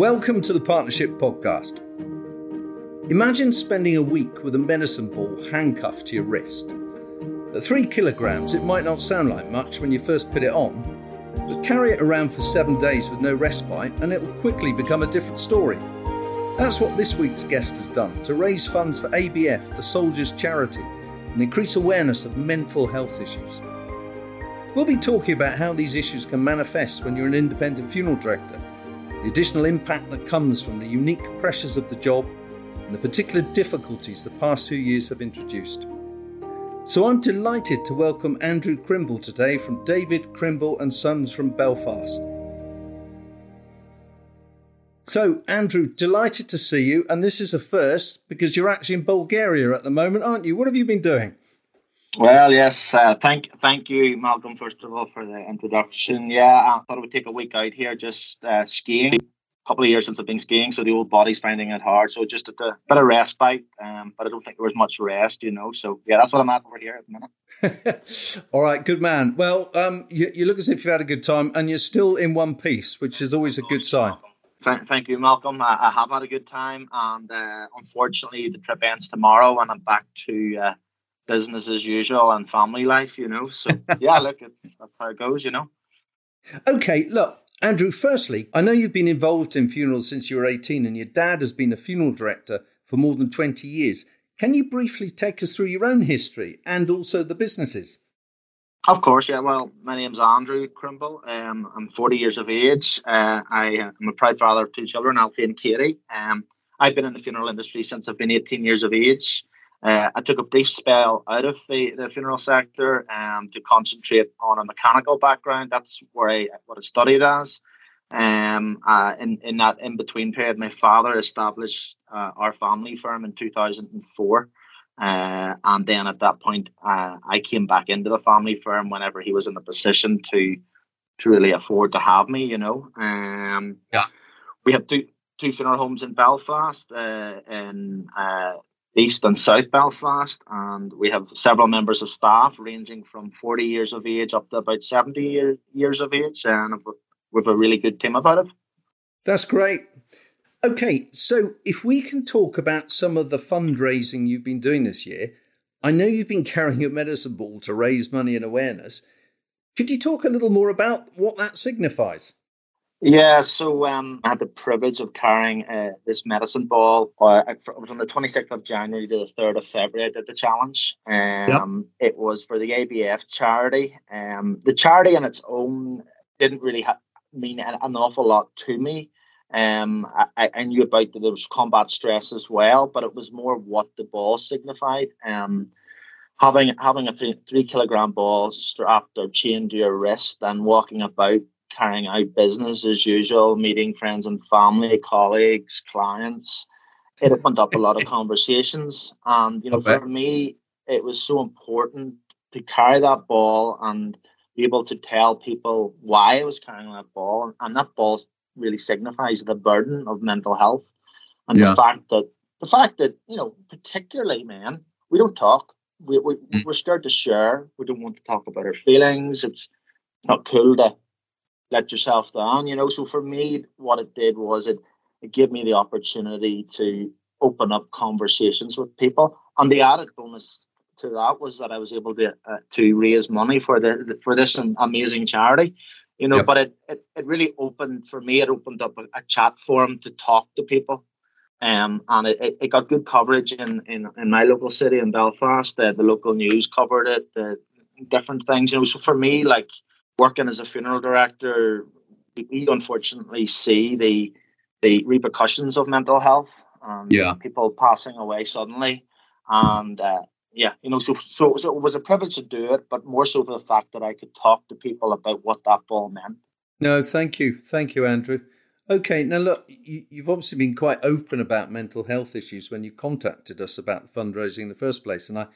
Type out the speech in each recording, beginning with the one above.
Welcome to the Partnership Podcast. Imagine spending a week with a medicine ball handcuffed to your wrist. At three kilograms, it might not sound like much when you first put it on, but carry it around for seven days with no respite and it'll quickly become a different story. That's what this week's guest has done to raise funds for ABF, the Soldiers Charity, and increase awareness of mental health issues. We'll be talking about how these issues can manifest when you're an independent funeral director, the additional impact that comes from the unique pressures of the job, and the particular difficulties the past few years have introduced. So I'm delighted to welcome Andrew Crymble today from David Crymble and Sons from Belfast. So, Andrew, delighted to see you. And this is a first because you're actually in Bulgaria at the moment, aren't you? What have you been doing? Well, yes. Uh, thank, thank you, Malcolm. First of all, for the introduction. Yeah, I thought I would take a week out here just uh, skiing. A couple of years since I've been skiing, so the old body's finding it hard. So just a bit of respite, um, but I don't think there was much rest, you know. So yeah, that's what I'm at over here at the minute. all right, good man. Well, um, you, you look as if you've had a good time, and you're still in one piece, which is always a good sign. Thank, thank you, Malcolm. I, I, have had a good time, and uh, unfortunately, the trip ends tomorrow, and I'm back to uh, business as usual and family life. You know, so yeah, look, it's that's how it goes. You know. Okay, look, Andrew. Firstly, I know you've been involved in funerals since you were 18, and your dad has been a funeral director for more than 20 years. Can you briefly take us through your own history and also the businesses? Of course, yeah. Well, my name's Andrew Crymble. Um, I'm 40 years of age. Uh, I am a proud father of two children, Alfie and Katie. Um, I've been in the funeral industry since I've been 18 years of age. Uh, I took a brief spell out of the, the funeral sector um, to concentrate on a mechanical background. That's where I what I studied as. Um, uh, in in that in between period, my father established uh, our family firm in 2004. Uh, and then at that point, uh, I came back into the family firm whenever he was in the position to to really afford to have me. You know, um, yeah. We have two two funeral homes in Belfast, uh, in uh, East and South Belfast, and we have several members of staff ranging from forty years of age up to about seventy year, years of age, and we've a really good team about it. That's great. Okay, so if we can talk about some of the fundraising you've been doing this year, I know you've been carrying a medicine ball to raise money and awareness. Could you talk a little more about what that signifies? Yeah, so um, I had the privilege of carrying uh, this medicine ball. Uh, it was on the 26th of January to the 3rd of February. I did the challenge. Um, yep. It was for the ABF charity. Um, the charity on its own didn't really ha- mean an, an awful lot to me. Um, I, I knew about that there was combat stress as well, but it was more what the ball signified. Um, having having a three, three kilogram ball strapped or chained to your wrist and walking about carrying out business as usual, meeting friends and family, colleagues, clients. It opened up a lot of conversations, and you know, okay. for me, it was so important to carry that ball and be able to tell people why I was carrying that ball, and that ball really signifies the burden of mental health and yeah. the fact that the fact that you know particularly man we don't talk we, we, mm. we're scared to share we don't want to talk about our feelings it's not cool to let yourself down you know so for me what it did was it it gave me the opportunity to open up conversations with people and the added bonus to that was that I was able to uh, to raise money for the for this amazing charity you know, yep. but it, it, it really opened for me, it opened up a, a chat forum to talk to people. Um, and it, it got good coverage in, in, in my local city in Belfast. The, the local news covered it, the different things. You know, so for me, like working as a funeral director, we unfortunately see the the repercussions of mental health. Um, yeah, people passing away suddenly, and uh, yeah, you know, so, so so it was a privilege to do it, but more so for the fact that I could talk to people about what that ball meant. No, thank you, thank you, Andrew. Okay, now look, you, have obviously been quite open about mental health issues when you contacted us about fundraising in the first place, and I,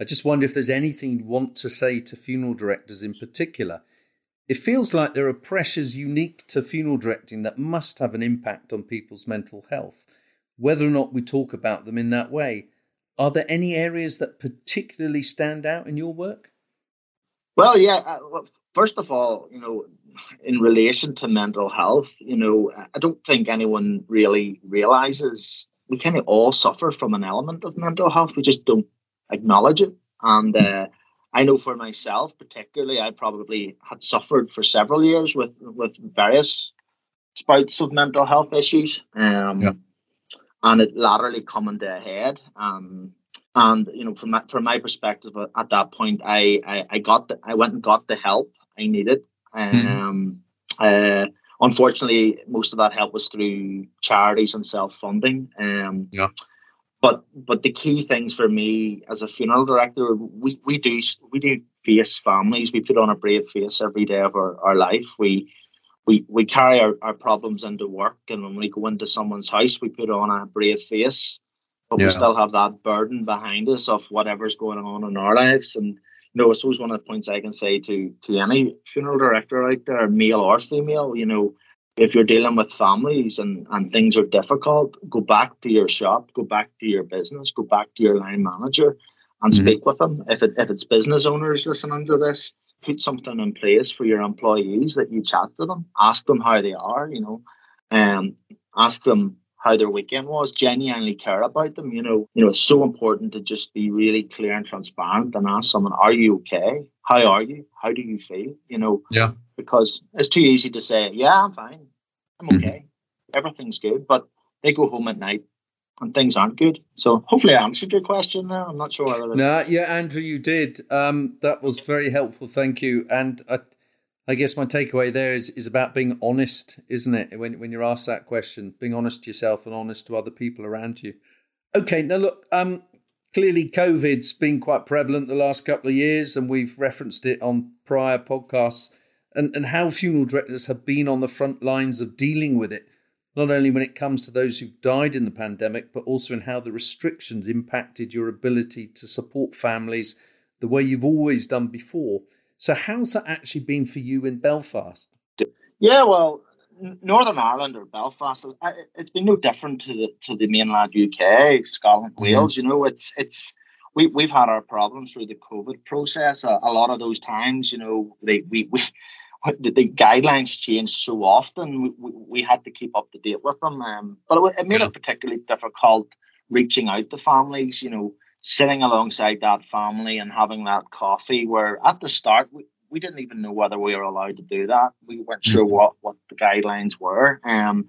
I just wonder if there's anything you want to say to funeral directors in particular. It feels like there are pressures unique to funeral directing that must have an impact on people's mental health, whether or not we talk about them in that way. Are there any areas that particularly stand out in your work? Well, yeah. Uh, first of all, you know, in relation to mental health, you know, I don't think anyone really realizes we kind of all suffer from an element of mental health. We just don't acknowledge it. And uh, I know for myself, particularly, I probably had suffered for several years with with various spouts of mental health issues. Um, yeah. And it laterally coming to a head. Um, and you know, from my, from my perspective, at that point, I I, I got the, I went and got the help I needed. Hmm. Um, mm. uh, unfortunately, most of that help was through charities and self funding. Um, yeah. But but the key things for me as a funeral director, we, we do we do face families. We put on a brave face every day of our, our life. We we we carry our, our problems into work and when we go into someone's house we put on a brave face but yeah. we still have that burden behind us of whatever's going on in our lives and you know, I suppose one of the points I can say to to any funeral director out there, male or female, you know, if you're dealing with families and, and things are difficult, go back to your shop, go back to your business, go back to your line manager and mm-hmm. speak with them. If it if it's business owners listening to this, put something in place for your employees that you chat to them, ask them how they are, you know, and um, ask them how their weekend was, genuinely care about them. You know, you know, it's so important to just be really clear and transparent and ask someone, "Are you okay? How are you? How do you feel?" You know, yeah, because it's too easy to say, "Yeah, I'm fine, I'm mm-hmm. okay, mm-hmm. everything's good," but they go home at night and things aren't good. So hopefully I answered your question there. I'm not sure whether. No, yeah, Andrew, you did. Um, that was very helpful. Thank you. And I, I guess my takeaway there is is about being honest, isn't it? When when you're asked that question, being honest to yourself and honest to other people around you. Okay, now look, um, clearly COVID's been quite prevalent the last couple of years, and we've referenced it on prior podcasts, and, and how funeral directors have been on the front lines of dealing with it, not only when it comes to those who've died in the pandemic, but also in how the restrictions impacted your ability to support families the way you've always done before. So, how's that actually been for you in Belfast? Yeah, well, Northern Ireland or Belfast, it's been no different to the to the mainland UK, Scotland, mm-hmm. Wales. You know, it's it's we we've had our problems through the COVID process. A, a lot of those times, you know, they we we. The, the guidelines change so often, we, we, we, had to keep up to date with them. Um, but it, it made it particularly difficult reaching out to families. You know, sitting alongside that family and having that coffee where at the start we, we didn't even know whether we were allowed to do that we weren't sure mm-hmm. what what the guidelines were um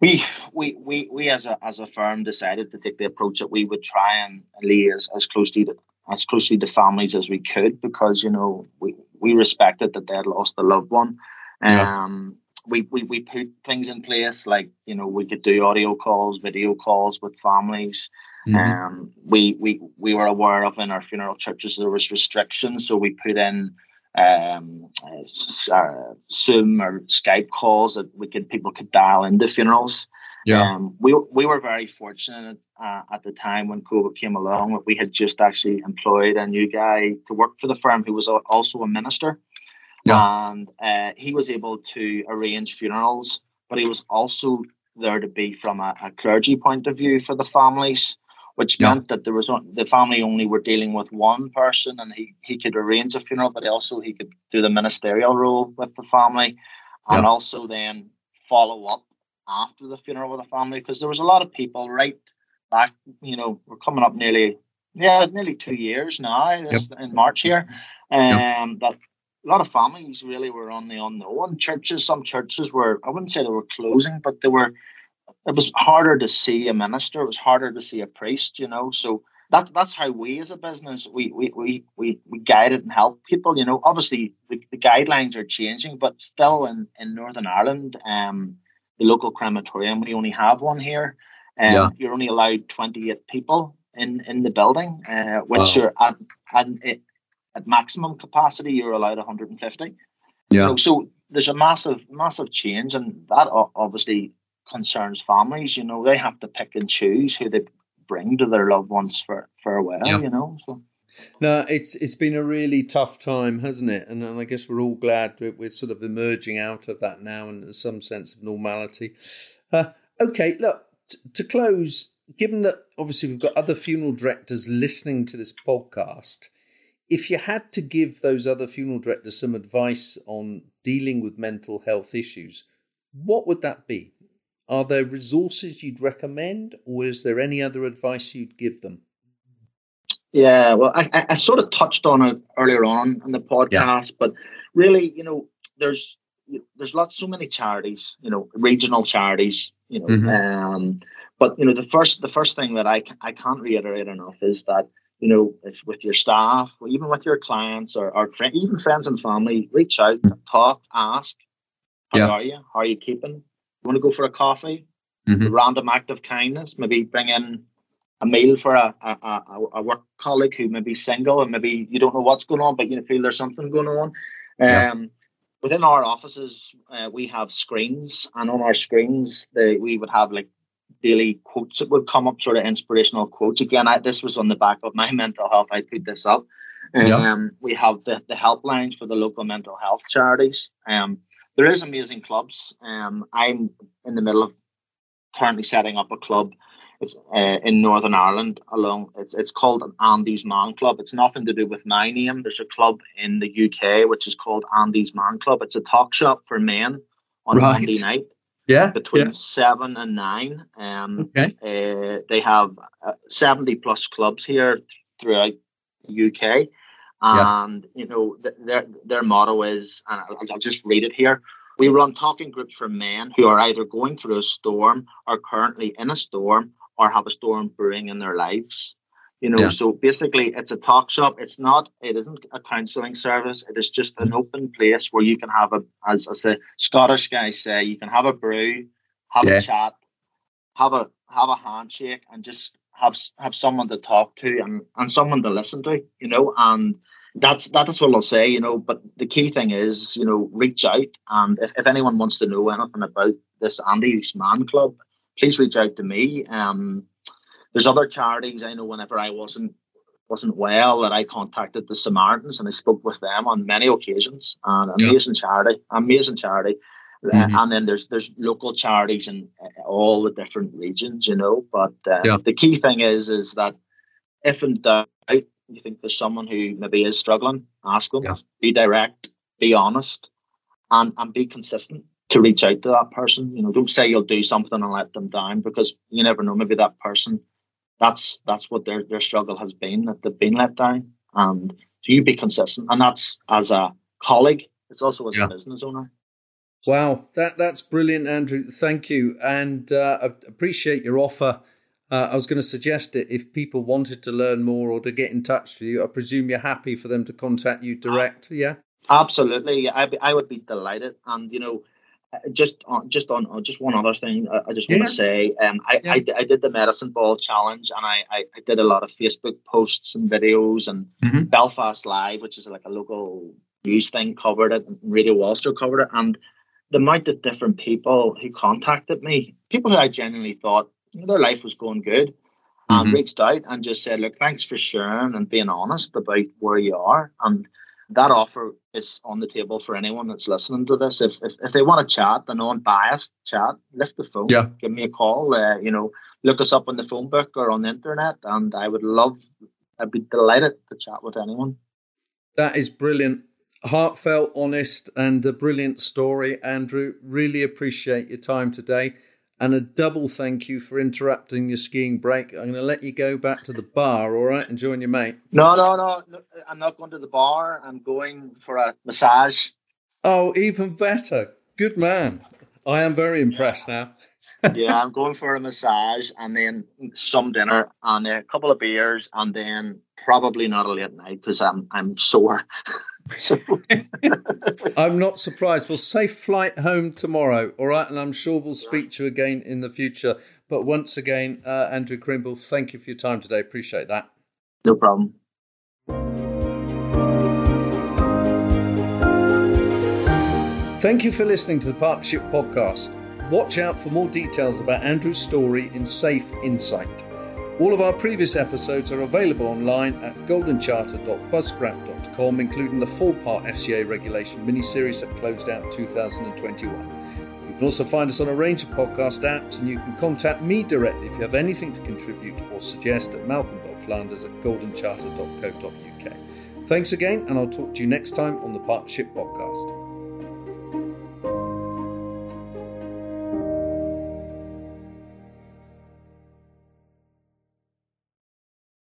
we we we we as a as a firm decided to take the approach that we would try and liaise as closely to, as closely to families as we could because you know we we respected that they had lost a loved one um we, we we put things in place like you know we could do audio calls video calls with families Mm-hmm. Um, we we we were aware of in our funeral churches there was restrictions, so we put in um, uh, Zoom or Skype calls that we could people could dial into funerals. Yeah. Um, we we were very fortunate uh, at the time when COVID came along we had just actually employed a new guy to work for the firm who was also a minister, yeah. and uh, he was able to arrange funerals, but he was also there to be from a, a clergy point of view for the families which yeah. meant that there was the family only were dealing with one person, and he he could arrange a funeral, but also he could do the ministerial role with the family, yeah. and also then follow up after the funeral with the family because there was a lot of people right back. You know, we're coming up nearly yeah nearly two years now this, yep. in March here, and um, yep. that a lot of families really were on the unknown. Churches, some churches were, I wouldn't say they were closing, but they were it was harder to see a minister. It was harder to see a priest. You know, so that's that's how we as a business we we we we, we guided and help people. You know, obviously the, the guidelines are changing, but still in in Northern Ireland, um, the local crematorium we only have one here. Um, yeah. You're only allowed 28 people in in the building, uh, which wow. are at, at at maximum capacity. You're allowed 150. Yeah. So, so there's a massive massive change, and that obviously concerns families. You know, they have to pick and choose who they bring to their loved ones for farewell. Yep. You know, so. No, it's it's been a really tough time, hasn't it? And, and I guess we're all glad we're, we're, sort of emerging out of that now and some sense of normality. Uh, okay, look t- to close. Given that obviously we've got other funeral directors listening to this podcast, if you had to give those other funeral directors some advice on dealing with mental health issues, what would that be? Are there resources you'd recommend, or is there any other advice you'd give them? Yeah, well, I, I sort of touched on it earlier on in the podcast, yeah. but really, you know, there's there's lots so many charities, you know, regional charities, you know, mm-hmm. um, but you know, the first the first thing that I I can't reiterate enough is that you know, if with your staff, or even with your clients or, or friend, even friends and family, reach out, talk, ask, how yeah. are you? How are you keeping? You want to go for a coffee? Mm-hmm. A random act of kindness, maybe bring in a meal for a, a, a, a, work colleague who may be single and maybe you don't know what's going on, but you feel there's something going on. Yeah. Um, within our offices, uh, we have screens, and on our screens, they, we would have like daily quotes that would come up, sort of inspirational quotes. Again, I, this was on the back of my mental health. I put this up. Yeah. Um, we have the, the helplines for the local mental health charities. Um, there is amazing clubs. Um, I'm in the middle of currently setting up a club. It's uh, in Northern Ireland. Along, it's it's called an Andy's Man Club. It's nothing to do with my name. There's a club in the UK which is called Andy's Man Club. It's a talk shop for men on right. Monday night yeah between yeah. seven and nine um okay. uh, they have uh, 70 plus clubs here throughout the uk and yeah. you know th- their their motto is and I'll, I'll just read it here we run talking groups for men who are either going through a storm or currently in a storm or have a storm brewing in their lives you know yeah. so basically it's a talk shop it's not it isn't a counseling service it is just an open place where you can have a as, as the scottish guys say you can have a brew have yeah. a chat have a have a handshake and just have have someone to talk to and and someone to listen to you know and that's that's what I'll say, you know. But the key thing is, you know, reach out and if, if anyone wants to know anything about this Andy's Man Club, please reach out to me. Um, there's other charities I know. Whenever I wasn't wasn't well, that I contacted the Samaritans and I spoke with them on many occasions. And amazing yeah. charity, amazing charity. Uh, mm-hmm. Uh, and then there's there's local charities in uh, all the different regions, you know. But uh, yeah. the key thing is is that if in doubt, you think there's someone who maybe is struggling, ask them. Yeah. Be direct, be honest, and and be consistent to reach out to that person. You know, don't say you'll do something and let them down because you never know. Maybe that person that's that's what their their struggle has been that they've been let down. And so you be consistent. And that's as a colleague it's also as yeah. a business owner. Wow. That that's brilliant andrew. Thank you. And uh, i appreciate your offer. Uh, i was going to suggest it if people wanted to learn more or to get in touch with you. I presume you're happy for them to contact you direct yeah? Absolutely. I, I would be delighted. And you know just on just on, on just one other thing I, I just want to say um I, yeah. I, I did the medicine ball challenge and I, I, I did a lot of Facebook posts and videos and mm-hmm. Belfast Live which is like a local news thing covered it and Radio Ulster covered it and the amount of different people who contacted me people who I genuinely thought you know, their life was going good mm-hmm. and reached out and just said look thanks for sharing and being honest about where you are and that offer is on the table for anyone that's listening to this. If if, if they want to chat, a non-biased chat, lift the phone, yeah. give me a call. Uh, you know, look us up on the phone book or on the internet, and I would love, I'd be delighted to chat with anyone. That is brilliant, heartfelt, honest, and a brilliant story, Andrew. Really appreciate your time today. And a double thank you for interrupting your skiing break. I'm going to let you go back to the bar, all right, and join your mate. No, no, no, no. I'm not going to the bar. I'm going for a massage. Oh, even better. Good man. I am very impressed now. yeah, I'm going for a massage and then some dinner and a couple of beers and then probably not a late night because I'm I'm sore. I'm not surprised. Well, safe flight home tomorrow, all right? And I'm sure we'll speak yes. to you again in the future. But once again, uh, Andrew Crymble, thank you for your time today. Appreciate that. No problem. Thank you for listening to the Partnership Podcast. Watch out for more details about Andrew's story in SAIF Insight. All of our previous episodes are available online at goldencharter.buzzsprout.com, including the four part FCA regulation mini series that closed out 2021. You can also find us on a range of podcast apps, and you can contact me directly if you have anything to contribute or suggest at malcolm.flanders at goldencharter.co.uk. Thanks again, and I'll talk to you next time on the Partnership Podcast.